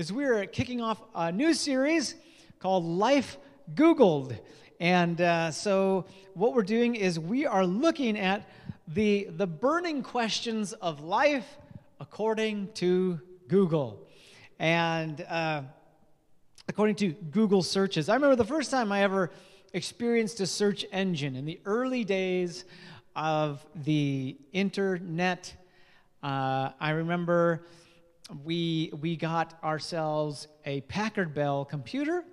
is we're kicking off a new series called Life Googled. And uh, so, what we're doing is we are looking at the, the burning questions of life according to Google. And uh, according to Google searches. I remember the first time I ever experienced a search engine in the early days of the internet. Uh, I remember we, we got ourselves a Packard Bell computer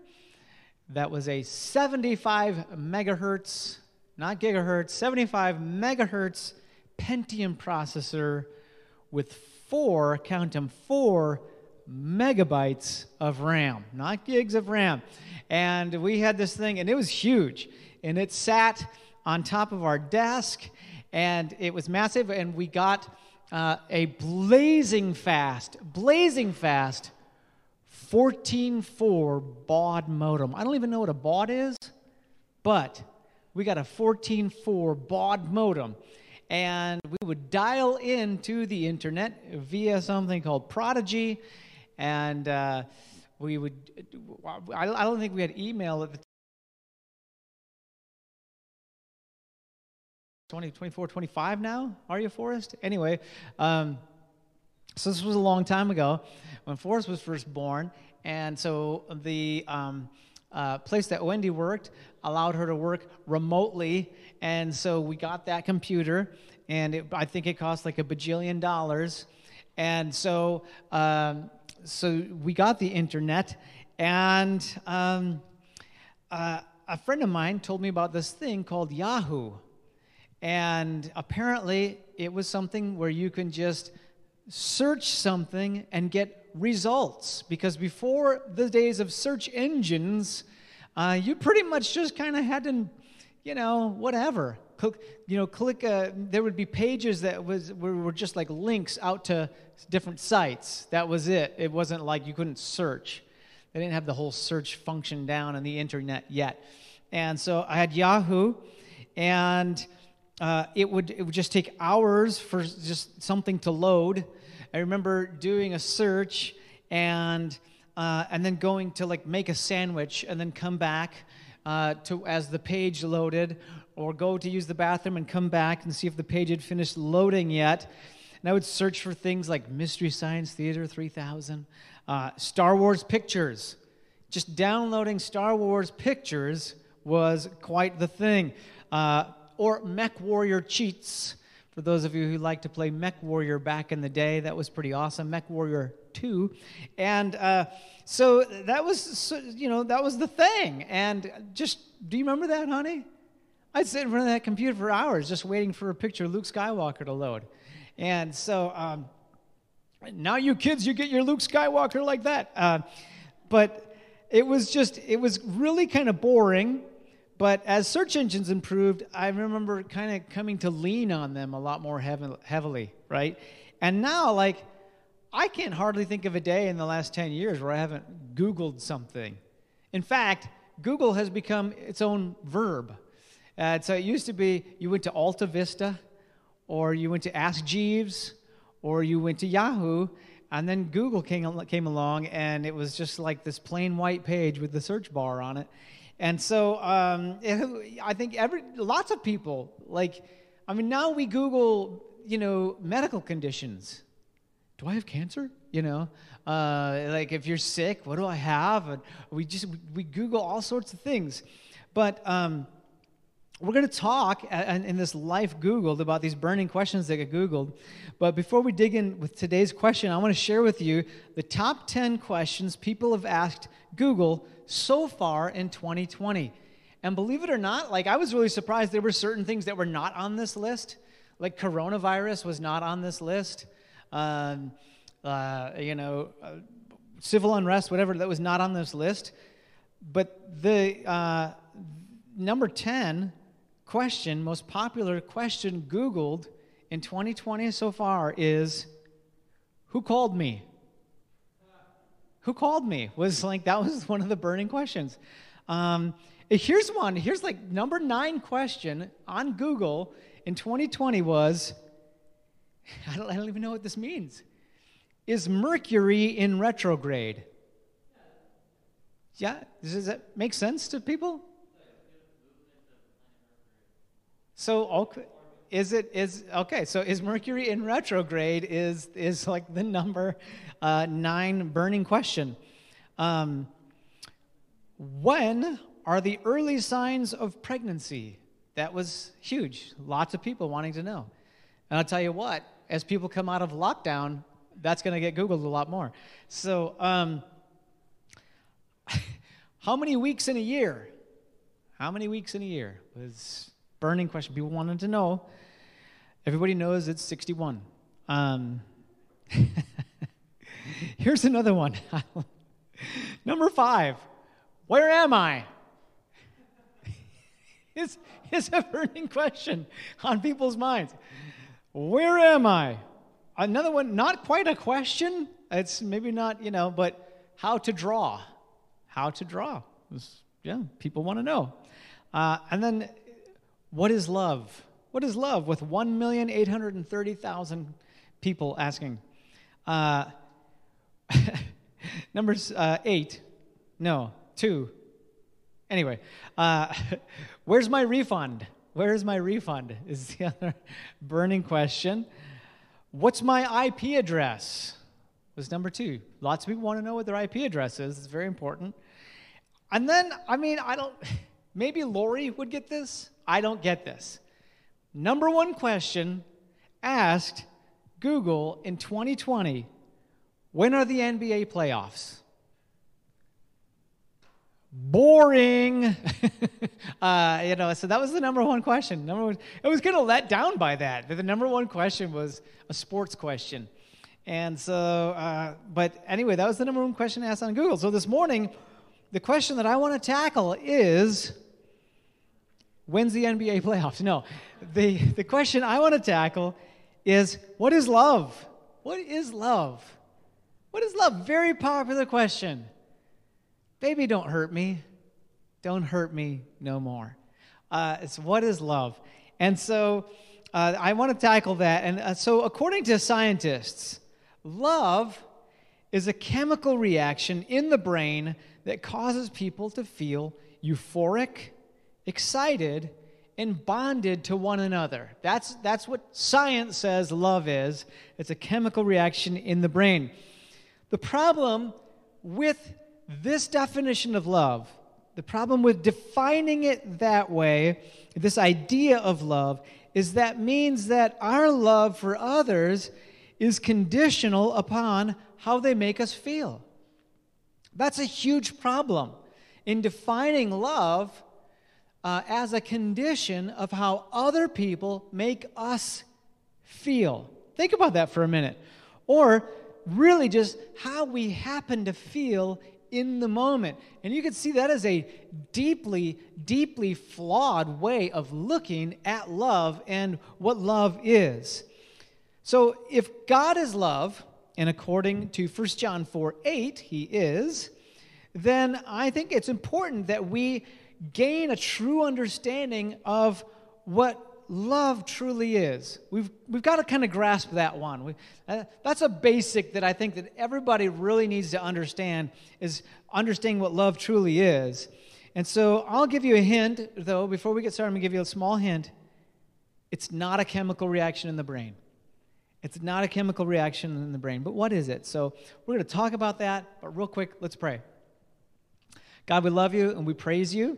that was a 75 megahertz, not gigahertz, 75 megahertz Pentium processor with four, count them, four megabytes of RAM, not gigs of RAM. And we had this thing, and it was huge. And it sat on top of our desk, and it was massive. And we got uh, a blazing fast, blazing fast 14.4 baud modem. I don't even know what a baud is, but we got a 14.4 baud modem. And we would dial into the internet via something called Prodigy. And uh, we would, I don't think we had email at the 20, 24, 25 now? Are you, Forrest? Anyway, um, so this was a long time ago when Forrest was first born. And so the um, uh, place that Wendy worked allowed her to work remotely. And so we got that computer, and it, I think it cost like a bajillion dollars. And so, um, so we got the internet, and um, uh, a friend of mine told me about this thing called Yahoo. And apparently, it was something where you can just search something and get results. Because before the days of search engines, uh, you pretty much just kind of had to, you know, whatever. Click, you know, click. Uh, there would be pages that was were just like links out to different sites. That was it. It wasn't like you couldn't search. They didn't have the whole search function down on the internet yet. And so I had Yahoo, and uh, it would it would just take hours for just something to load. I remember doing a search and uh, and then going to like make a sandwich and then come back uh, to as the page loaded, or go to use the bathroom and come back and see if the page had finished loading yet. And I would search for things like Mystery Science Theater 3000, uh, Star Wars pictures. Just downloading Star Wars pictures was quite the thing. Uh, or Mech Warrior Cheats. For those of you who like to play Mech Warrior back in the day, that was pretty awesome. Mech Warrior 2. And uh, so that was, you know, that was the thing. And just, do you remember that, honey? I'd sit in front of that computer for hours just waiting for a picture of Luke Skywalker to load. And so um, now you kids, you get your Luke Skywalker like that. Uh, but it was just, it was really kind of boring but as search engines improved, I remember kind of coming to lean on them a lot more heavily, right? And now, like, I can't hardly think of a day in the last 10 years where I haven't Googled something. In fact, Google has become its own verb. Uh, so it used to be you went to Alta Vista, or you went to Ask Jeeves, or you went to Yahoo, and then Google came, came along, and it was just like this plain white page with the search bar on it. And so um, I think every lots of people like I mean now we Google you know medical conditions. Do I have cancer? You know, uh, like if you're sick, what do I have? And we just we Google all sorts of things, but. Um, we're going to talk in this life Googled about these burning questions that get Googled. But before we dig in with today's question, I want to share with you the top 10 questions people have asked Google so far in 2020. And believe it or not, like I was really surprised there were certain things that were not on this list. Like coronavirus was not on this list. Um, uh, you know, uh, civil unrest, whatever, that was not on this list. But the uh, number 10 question, most popular question Googled in 2020 so far is Who called me? Who called me? Was like, that was one of the burning questions. Um, here's one. Here's like number nine question on Google in 2020 was I don't, I don't even know what this means. Is Mercury in retrograde? Yeah, does that make sense to people? So okay, is it is okay? So is Mercury in retrograde? Is is like the number uh, nine burning question? Um, when are the early signs of pregnancy? That was huge. Lots of people wanting to know. And I'll tell you what, as people come out of lockdown, that's going to get Googled a lot more. So, um, how many weeks in a year? How many weeks in a year? Was burning question. People wanted to know. Everybody knows it's 61. Um, here's another one. Number five. Where am I? It's, it's a burning question on people's minds. Where am I? Another one, not quite a question. It's maybe not, you know, but how to draw. How to draw. It's, yeah, people want to know. Uh, and then, what is love? What is love? With 1,830,000 people asking. Uh, number uh, eight. No, two. Anyway, uh, where's my refund? Where's my refund? Is the other burning question. What's my IP address? Was number two. Lots of people want to know what their IP address is. It's very important. And then, I mean, I don't, maybe Lori would get this. I don't get this. Number one question asked Google in 2020 when are the NBA playoffs? boring. uh, you know, so that was the number one question. Number one, I was kind of let down by that. The number one question was a sports question. And so, uh, but anyway, that was the number one question asked on Google. So this morning, the question that I want to tackle is when's the NBA playoffs? No, the, the question I want to tackle is what is love? What is love? What is love? Very popular question. Baby, don't hurt me. Don't hurt me no more. Uh, it's what is love? And so uh, I want to tackle that. And uh, so, according to scientists, love is a chemical reaction in the brain that causes people to feel euphoric, excited, and bonded to one another. That's, that's what science says love is. It's a chemical reaction in the brain. The problem with this definition of love, the problem with defining it that way, this idea of love, is that means that our love for others is conditional upon how they make us feel. That's a huge problem in defining love uh, as a condition of how other people make us feel. Think about that for a minute. Or really just how we happen to feel in the moment. And you can see that as a deeply, deeply flawed way of looking at love and what love is. So if God is love, and according to 1 John 4 8, he is, then I think it's important that we gain a true understanding of what love truly is. We've, we've got to kind of grasp that one. We, uh, that's a basic that I think that everybody really needs to understand is understanding what love truly is. And so I'll give you a hint, though, before we get started, I'm going to give you a small hint. It's not a chemical reaction in the brain. It's not a chemical reaction in the brain. But what is it? So we're going to talk about that, but real quick, let's pray. God, we love you and we praise you.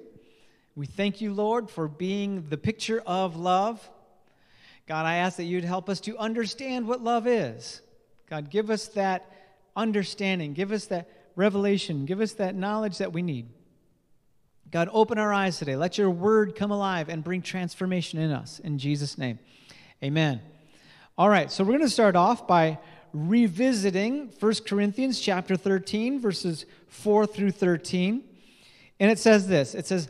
We thank you, Lord, for being the picture of love. God, I ask that you'd help us to understand what love is. God, give us that understanding, give us that revelation, give us that knowledge that we need. God, open our eyes today. Let your word come alive and bring transformation in us. In Jesus' name, amen. All right, so we're going to start off by revisiting 1 Corinthians chapter 13, verses 4 through 13. And it says this it says,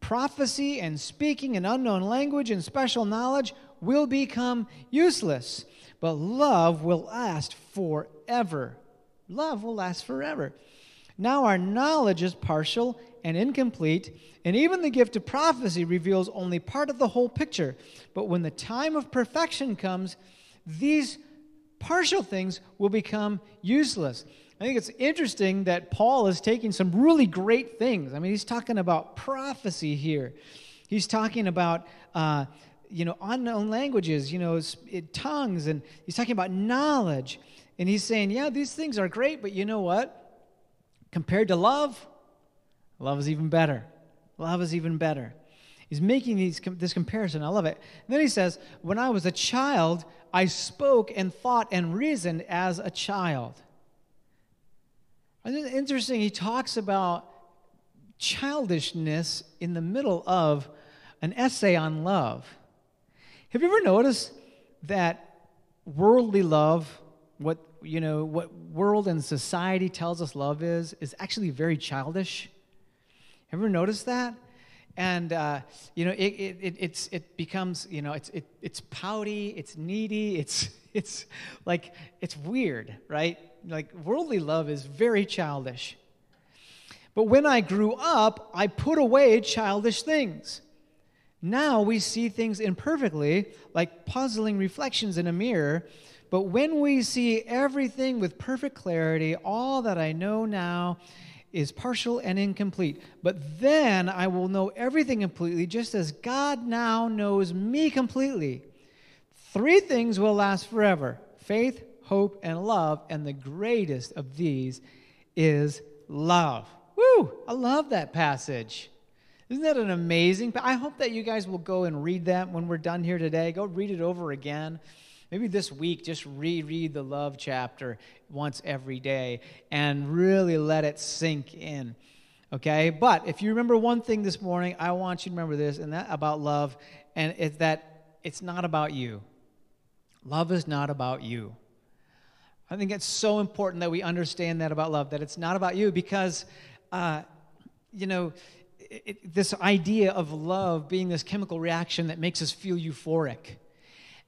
Prophecy and speaking an unknown language and special knowledge will become useless, but love will last forever. Love will last forever. Now, our knowledge is partial and incomplete, and even the gift of prophecy reveals only part of the whole picture. But when the time of perfection comes, these partial things will become useless. I think it's interesting that Paul is taking some really great things. I mean, he's talking about prophecy here. He's talking about, uh, you know, unknown languages, you know, tongues, and he's talking about knowledge. And he's saying, yeah, these things are great, but you know what? Compared to love, love is even better. Love is even better. He's making these, this comparison. I love it. And then he says, When I was a child, I spoke and thought and reasoned as a child. Interesting, he talks about childishness in the middle of an essay on love. Have you ever noticed that worldly love, what you know, what world and society tells us love is, is actually very childish? Ever noticed that? and uh, you know it, it, it's it becomes you know it's it, it's pouty it's needy it's it's like it's weird right like worldly love is very childish but when i grew up i put away childish things now we see things imperfectly like puzzling reflections in a mirror but when we see everything with perfect clarity all that i know now is partial and incomplete. But then I will know everything completely, just as God now knows me completely. Three things will last forever faith, hope, and love. And the greatest of these is love. Woo! I love that passage. Isn't that an amazing? I hope that you guys will go and read that when we're done here today. Go read it over again maybe this week just reread the love chapter once every day and really let it sink in okay but if you remember one thing this morning i want you to remember this and that about love and it's that it's not about you love is not about you i think it's so important that we understand that about love that it's not about you because uh, you know it, it, this idea of love being this chemical reaction that makes us feel euphoric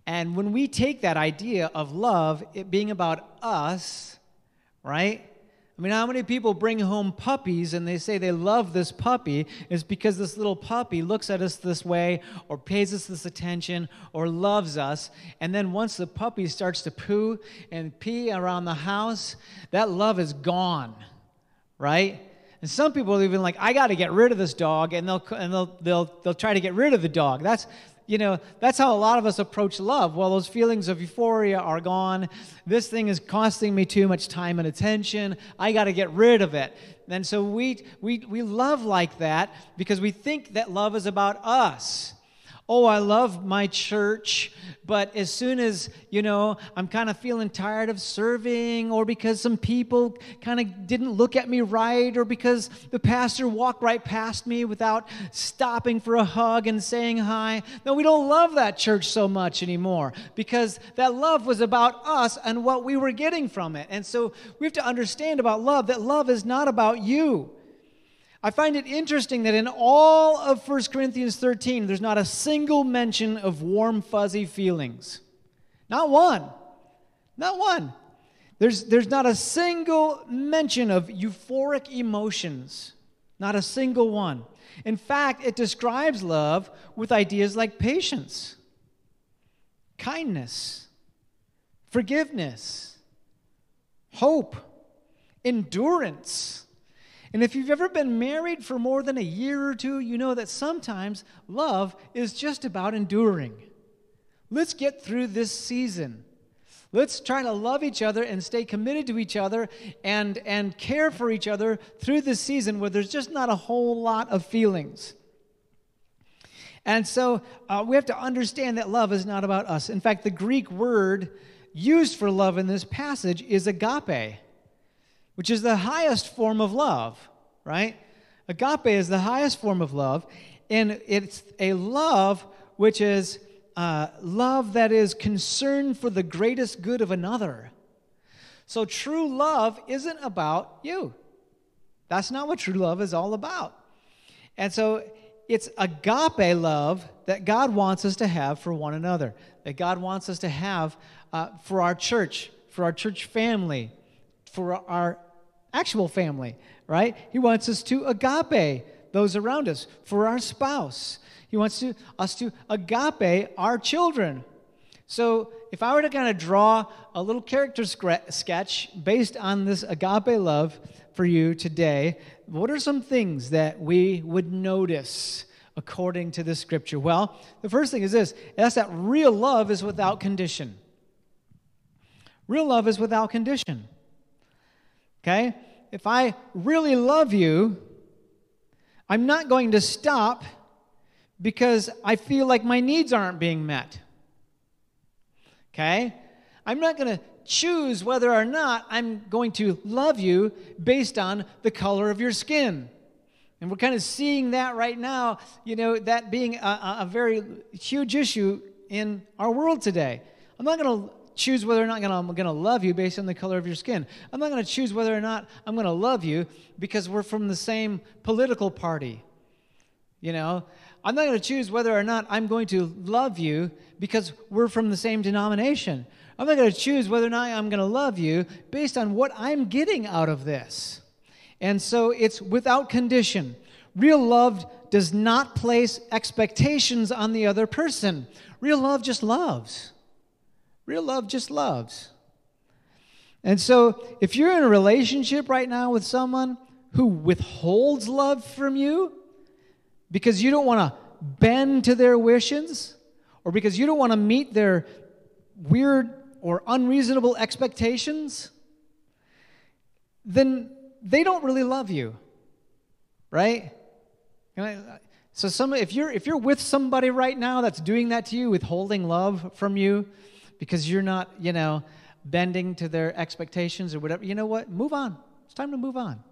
and when we take that idea of love, it being about us, right? I mean, how many people bring home puppies and they say they love this puppy is because this little puppy looks at us this way or pays us this attention or loves us. And then once the puppy starts to poo and pee around the house, that love is gone, right? And some people are even like, I got to get rid of this dog, and they'll and they'll they'll they'll try to get rid of the dog. That's you know, that's how a lot of us approach love. Well, those feelings of euphoria are gone. This thing is costing me too much time and attention. I got to get rid of it. And so we, we, we love like that because we think that love is about us oh, I love my church, but as soon as, you know, I'm kind of feeling tired of serving, or because some people kind of didn't look at me right, or because the pastor walked right past me without stopping for a hug and saying hi, no, we don't love that church so much anymore because that love was about us and what we were getting from it. And so we have to understand about love that love is not about you. I find it interesting that in all of 1 Corinthians 13, there's not a single mention of warm, fuzzy feelings. Not one. Not one. There's, there's not a single mention of euphoric emotions. Not a single one. In fact, it describes love with ideas like patience, kindness, forgiveness, hope, endurance and if you've ever been married for more than a year or two, you know that sometimes love is just about enduring. Let's get through this season. Let's try to love each other and stay committed to each other and, and care for each other through this season where there's just not a whole lot of feelings. And so uh, we have to understand that love is not about us. In fact, the Greek word used for love in this passage is agape which is the highest form of love, right? Agape is the highest form of love, and it's a love which is uh, love that is concerned for the greatest good of another. So true love isn't about you. That's not what true love is all about. And so it's agape love that God wants us to have for one another, that God wants us to have uh, for our church, for our church family, for our actual family, right? He wants us to agape those around us, for our spouse. He wants to, us to agape our children. So, if I were to kind of draw a little character sketch based on this agape love for you today, what are some things that we would notice according to this scripture? Well, the first thing is this that's that real love is without condition. Real love is without condition. Okay? If I really love you, I'm not going to stop because I feel like my needs aren't being met. Okay? I'm not going to choose whether or not I'm going to love you based on the color of your skin. And we're kind of seeing that right now, you know, that being a, a very huge issue in our world today. I'm not going to choose whether or not I'm going to love you based on the color of your skin. I'm not going to choose whether or not I'm going to love you because we're from the same political party. You know, I'm not going to choose whether or not I'm going to love you because we're from the same denomination. I'm not going to choose whether or not I'm going to love you based on what I'm getting out of this. And so it's without condition. Real love does not place expectations on the other person. Real love just loves. Real love just loves. And so if you're in a relationship right now with someone who withholds love from you because you don't want to bend to their wishes or because you don't want to meet their weird or unreasonable expectations, then they don't really love you. Right? So some if you're if you're with somebody right now that's doing that to you, withholding love from you because you're not, you know, bending to their expectations or whatever, you know what? Move on. It's time to move on.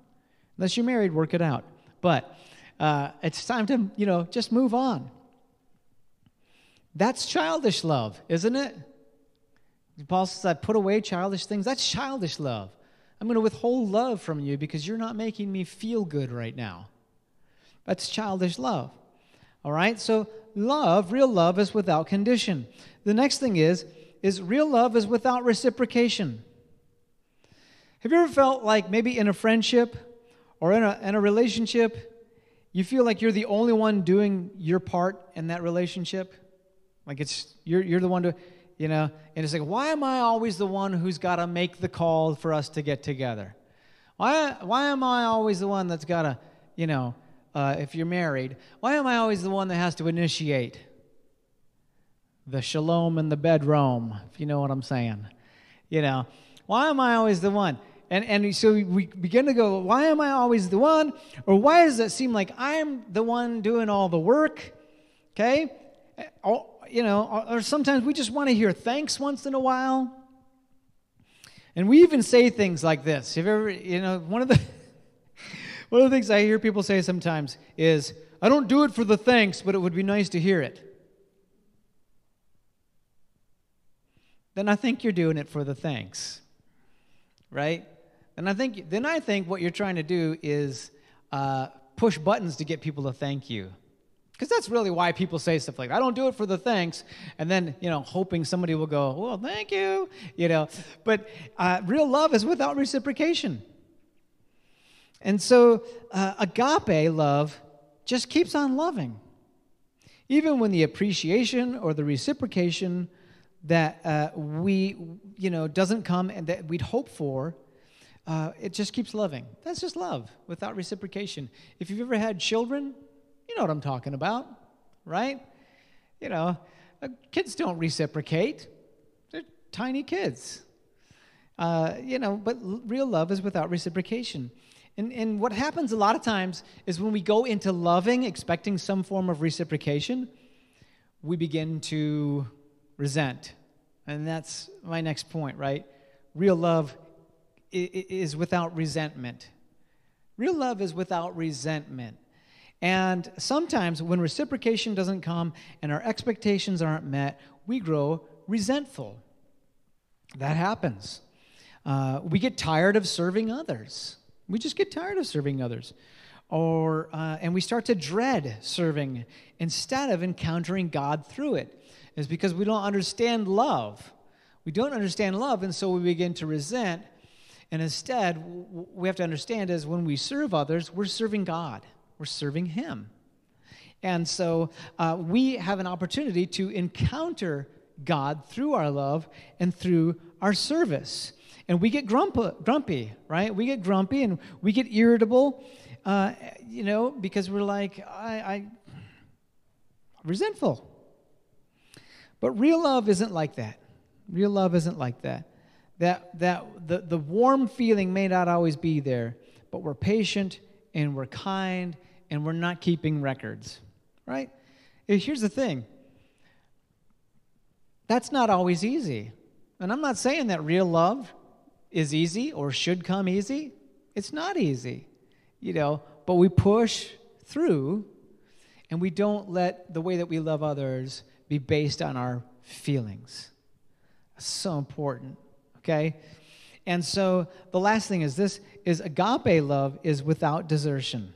Unless you're married, work it out. But uh, it's time to, you know, just move on. That's childish love, isn't it? Paul says, I put away childish things. That's childish love. I'm going to withhold love from you because you're not making me feel good right now. That's childish love. All right? So, love, real love, is without condition. The next thing is, is real love is without reciprocation. Have you ever felt like maybe in a friendship or in a, in a relationship, you feel like you're the only one doing your part in that relationship? Like it's, you're, you're the one to, you know, and it's like, why am I always the one who's got to make the call for us to get together? Why, why am I always the one that's got to, you know, uh, if you're married, why am I always the one that has to initiate the shalom in the bedroom, if you know what I'm saying? You know, why am I always the one? And, and so we begin to go, why am I always the one? Or why does it seem like I'm the one doing all the work? Okay? Or, you know, or sometimes we just want to hear thanks once in a while. And we even say things like this. Have you ever, you know, one of the one of the things I hear people say sometimes is, I don't do it for the thanks, but it would be nice to hear it. Then I think you're doing it for the thanks. Right? And I think then I think what you're trying to do is uh, push buttons to get people to thank you. Because that's really why people say stuff like, I don't do it for the thanks, and then, you know, hoping somebody will go, well, thank you, you know. But uh, real love is without reciprocation. And so uh, agape love just keeps on loving. Even when the appreciation or the reciprocation that uh, we, you know, doesn't come and that we'd hope for, uh, it just keeps loving. That's just love without reciprocation. If you've ever had children, you know what I'm talking about, right? You know, uh, kids don't reciprocate, they're tiny kids. Uh, you know, but real love is without reciprocation. And, and what happens a lot of times is when we go into loving, expecting some form of reciprocation, we begin to resent. And that's my next point, right? Real love is without resentment. Real love is without resentment. And sometimes when reciprocation doesn't come and our expectations aren't met, we grow resentful. That happens. Uh, we get tired of serving others. We just get tired of serving others. Or, uh, and we start to dread serving instead of encountering God through it. It's because we don't understand love. We don't understand love, and so we begin to resent. And instead, we have to understand is when we serve others, we're serving God, we're serving Him. And so uh, we have an opportunity to encounter God through our love and through our service. And we get grump- grumpy, right? We get grumpy and we get irritable, uh, you know, because we're like, I, I resentful. But real love isn't like that. Real love isn't like that. That, that the, the warm feeling may not always be there, but we're patient and we're kind and we're not keeping records, right? Eh, here's the thing that's not always easy. And I'm not saying that real love is easy or should come easy. It's not easy, you know, but we push through and we don't let the way that we love others be based on our feelings. That's so important, okay? And so the last thing is this is agape love is without desertion.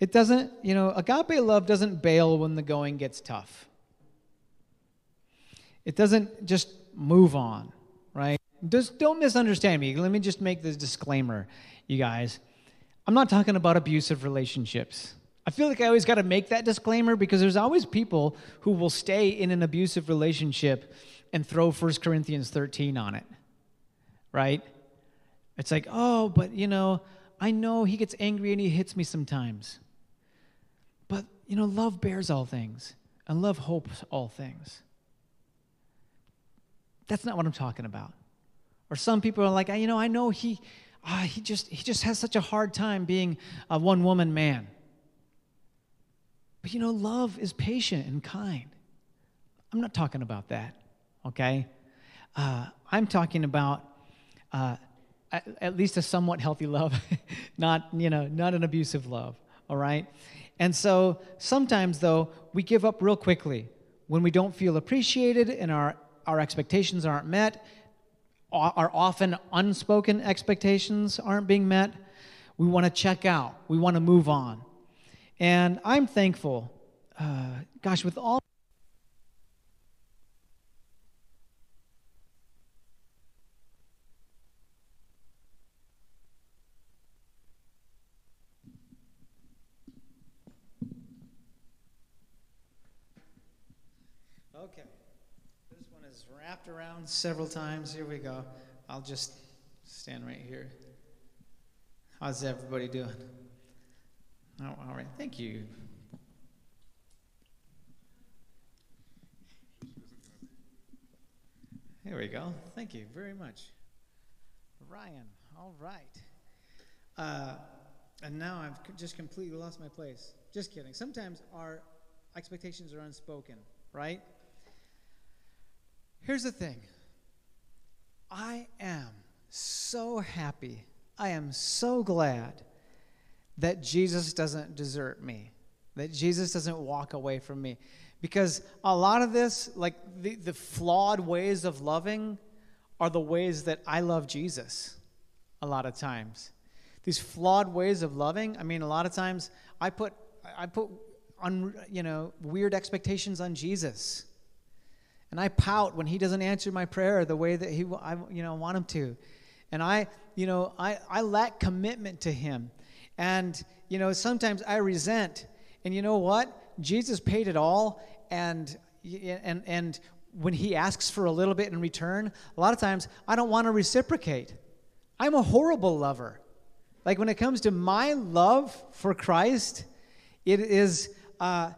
It doesn't, you know, agape love doesn't bail when the going gets tough. It doesn't just move on, right? Just don't misunderstand me. Let me just make this disclaimer, you guys. I'm not talking about abusive relationships. I feel like I always got to make that disclaimer because there's always people who will stay in an abusive relationship and throw 1 Corinthians 13 on it, right? It's like, oh, but you know, I know he gets angry and he hits me sometimes. But, you know, love bears all things, and love hopes all things. That's not what I'm talking about. Or some people are like, you know, I know he, uh, he just he just has such a hard time being a one woman man. But you know, love is patient and kind. I'm not talking about that, okay? Uh, I'm talking about uh, at, at, least a somewhat healthy love, not you know, not an abusive love. All right. And so sometimes though we give up real quickly when we don't feel appreciated and our our expectations aren't met, our often unspoken expectations aren't being met, we want to check out. We want to move on. And I'm thankful, uh, gosh, with all. Okay This one is wrapped around several times. Here we go. I'll just stand right here. How's everybody doing? Oh, all right. Thank you. There we go. Thank you very much. Ryan, all right. Uh, and now I've just completely lost my place. Just kidding. Sometimes our expectations are unspoken, right? Here's the thing I am so happy, I am so glad that Jesus doesn't desert me, that Jesus doesn't walk away from me. Because a lot of this, like the, the flawed ways of loving, are the ways that I love Jesus a lot of times. These flawed ways of loving, I mean, a lot of times I put, I put on, you know, weird expectations on Jesus. And I pout when he doesn't answer my prayer the way that he, I, you know, want him to. And I, you know, I, I lack commitment to him. And, you know, sometimes I resent. And you know what? Jesus paid it all. And, and, and when he asks for a little bit in return, a lot of times I don't want to reciprocate. I'm a horrible lover. Like when it comes to my love for Christ, it is, uh,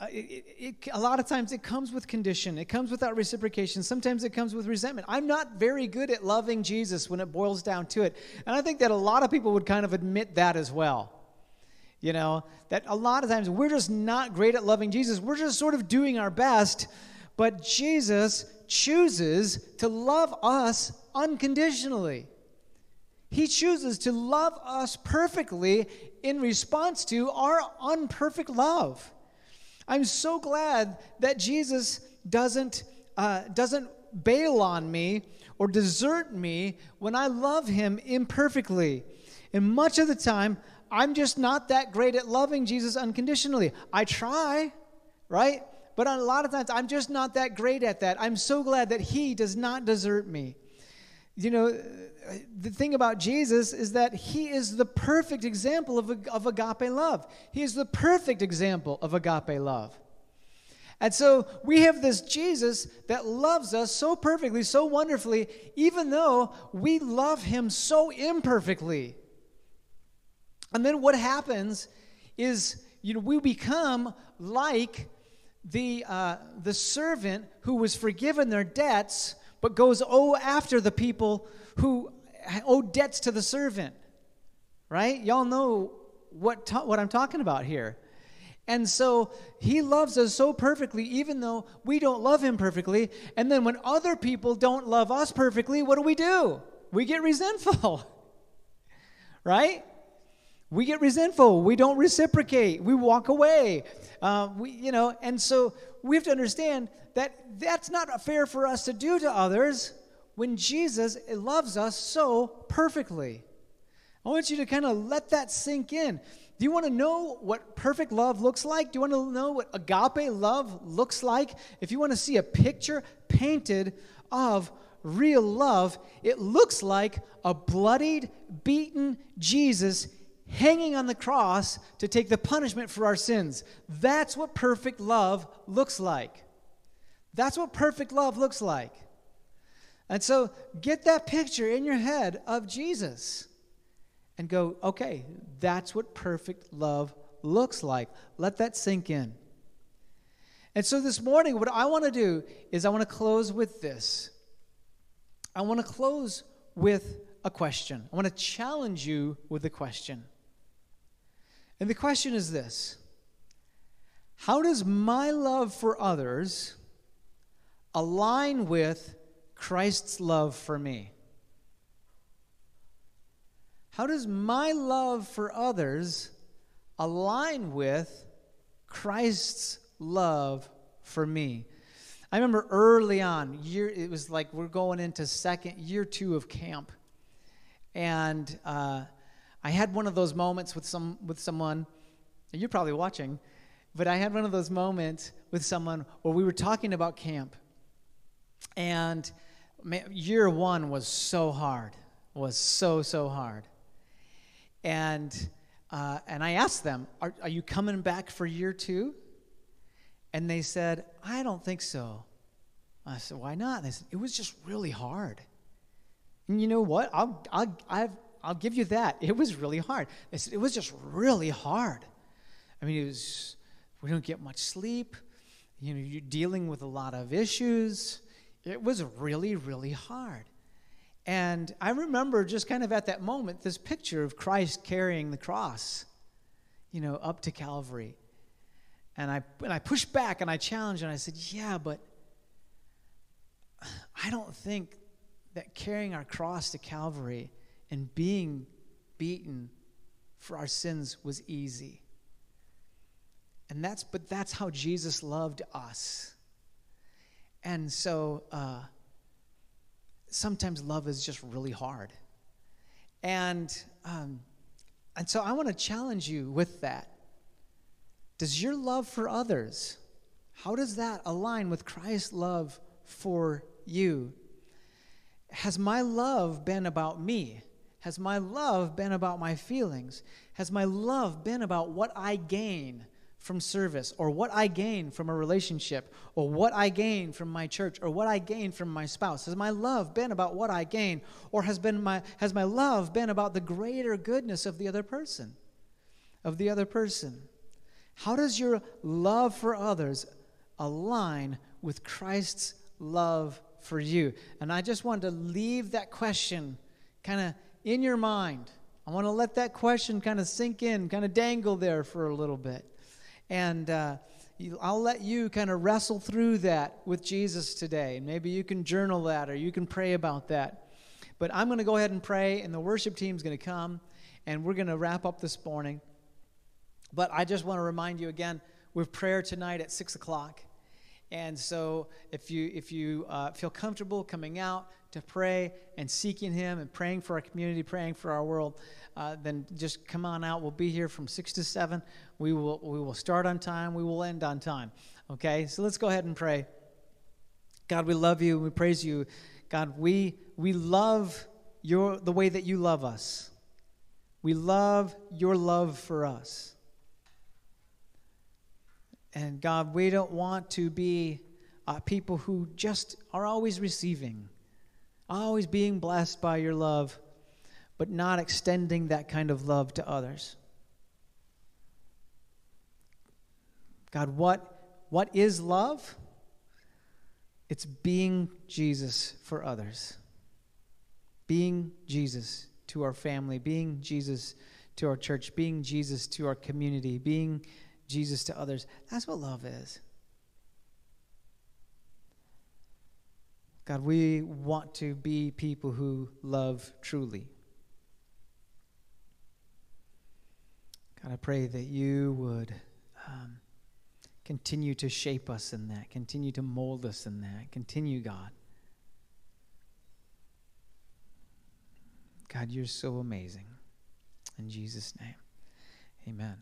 Uh, it, it, a lot of times it comes with condition. It comes without reciprocation. Sometimes it comes with resentment. I'm not very good at loving Jesus when it boils down to it. And I think that a lot of people would kind of admit that as well. You know, that a lot of times we're just not great at loving Jesus. We're just sort of doing our best. But Jesus chooses to love us unconditionally. He chooses to love us perfectly in response to our unperfect love. I'm so glad that Jesus doesn't, uh, doesn't bail on me or desert me when I love him imperfectly. And much of the time, I'm just not that great at loving Jesus unconditionally. I try, right? But a lot of times, I'm just not that great at that. I'm so glad that he does not desert me. You know, the thing about Jesus is that he is the perfect example of, of agape love. He is the perfect example of agape love. And so we have this Jesus that loves us so perfectly, so wonderfully, even though we love him so imperfectly. And then what happens is, you know, we become like the, uh, the servant who was forgiven their debts, but goes oh after the people who owe debts to the servant. Right? Y'all know what, ta- what I'm talking about here. And so he loves us so perfectly, even though we don't love him perfectly. And then when other people don't love us perfectly, what do we do? We get resentful. right? We get resentful. We don't reciprocate. We walk away. Uh, we, you know, and so we have to understand that that's not fair for us to do to others when Jesus loves us so perfectly. I want you to kind of let that sink in. Do you want to know what perfect love looks like? Do you want to know what agape love looks like? If you want to see a picture painted of real love, it looks like a bloodied, beaten Jesus hanging on the cross to take the punishment for our sins. That's what perfect love looks like. That's what perfect love looks like. And so get that picture in your head of Jesus and go, okay, that's what perfect love looks like. Let that sink in. And so this morning, what I want to do is I want to close with this. I want to close with a question. I want to challenge you with a question. And the question is this How does my love for others align with Christ's love for me? How does my love for others align with Christ's love for me? I remember early on, year it was like we're going into second year two of camp, and uh, I had one of those moments with some with someone. You're probably watching, but I had one of those moments with someone where we were talking about camp, and year one was so hard, was so so hard, and, uh, and I asked them, are, are you coming back for year two? And they said, I don't think so. I said, Why not? they said, It was just really hard. And you know what? I'll, I'll, I've, I'll give you that. It was really hard. They said, It was just really hard. I mean, it was, we don't get much sleep. You know, you're dealing with a lot of issues. It was really, really hard. And I remember just kind of at that moment this picture of Christ carrying the cross, you know, up to Calvary. And I, and I pushed back and I challenged and I said, Yeah, but I don't think that carrying our cross to Calvary and being beaten for our sins was easy. And that's, but that's how Jesus loved us. And so, uh, sometimes love is just really hard. And, um, and so I want to challenge you with that. Does your love for others, how does that align with Christ's love for you? Has my love been about me? Has my love been about my feelings? Has my love been about what I gain from service or what I gain from a relationship or what I gain from my church or what I gain from my spouse? Has my love been about what I gain or has been my has my love been about the greater goodness of the other person? Of the other person. How does your love for others align with Christ's love for you? And I just wanted to leave that question kind of in your mind. I want to let that question kind of sink in, kind of dangle there for a little bit. And uh, I'll let you kind of wrestle through that with Jesus today. Maybe you can journal that or you can pray about that. But I'm going to go ahead and pray, and the worship team's going to come, and we're going to wrap up this morning. But I just want to remind you again, with prayer tonight at 6 o'clock. And so, if you if you uh, feel comfortable coming out to pray and seeking Him and praying for our community, praying for our world, uh, then just come on out. We'll be here from six to seven. We will we will start on time. We will end on time. Okay. So let's go ahead and pray. God, we love you. We praise you. God, we we love your the way that you love us. We love your love for us. And God, we don't want to be uh, people who just are always receiving, always being blessed by your love, but not extending that kind of love to others. God, what, what is love? It's being Jesus for others, being Jesus to our family, being Jesus to our church, being Jesus to our community, being Jesus to others. That's what love is. God, we want to be people who love truly. God, I pray that you would um, continue to shape us in that, continue to mold us in that. Continue, God. God, you're so amazing. In Jesus' name, amen.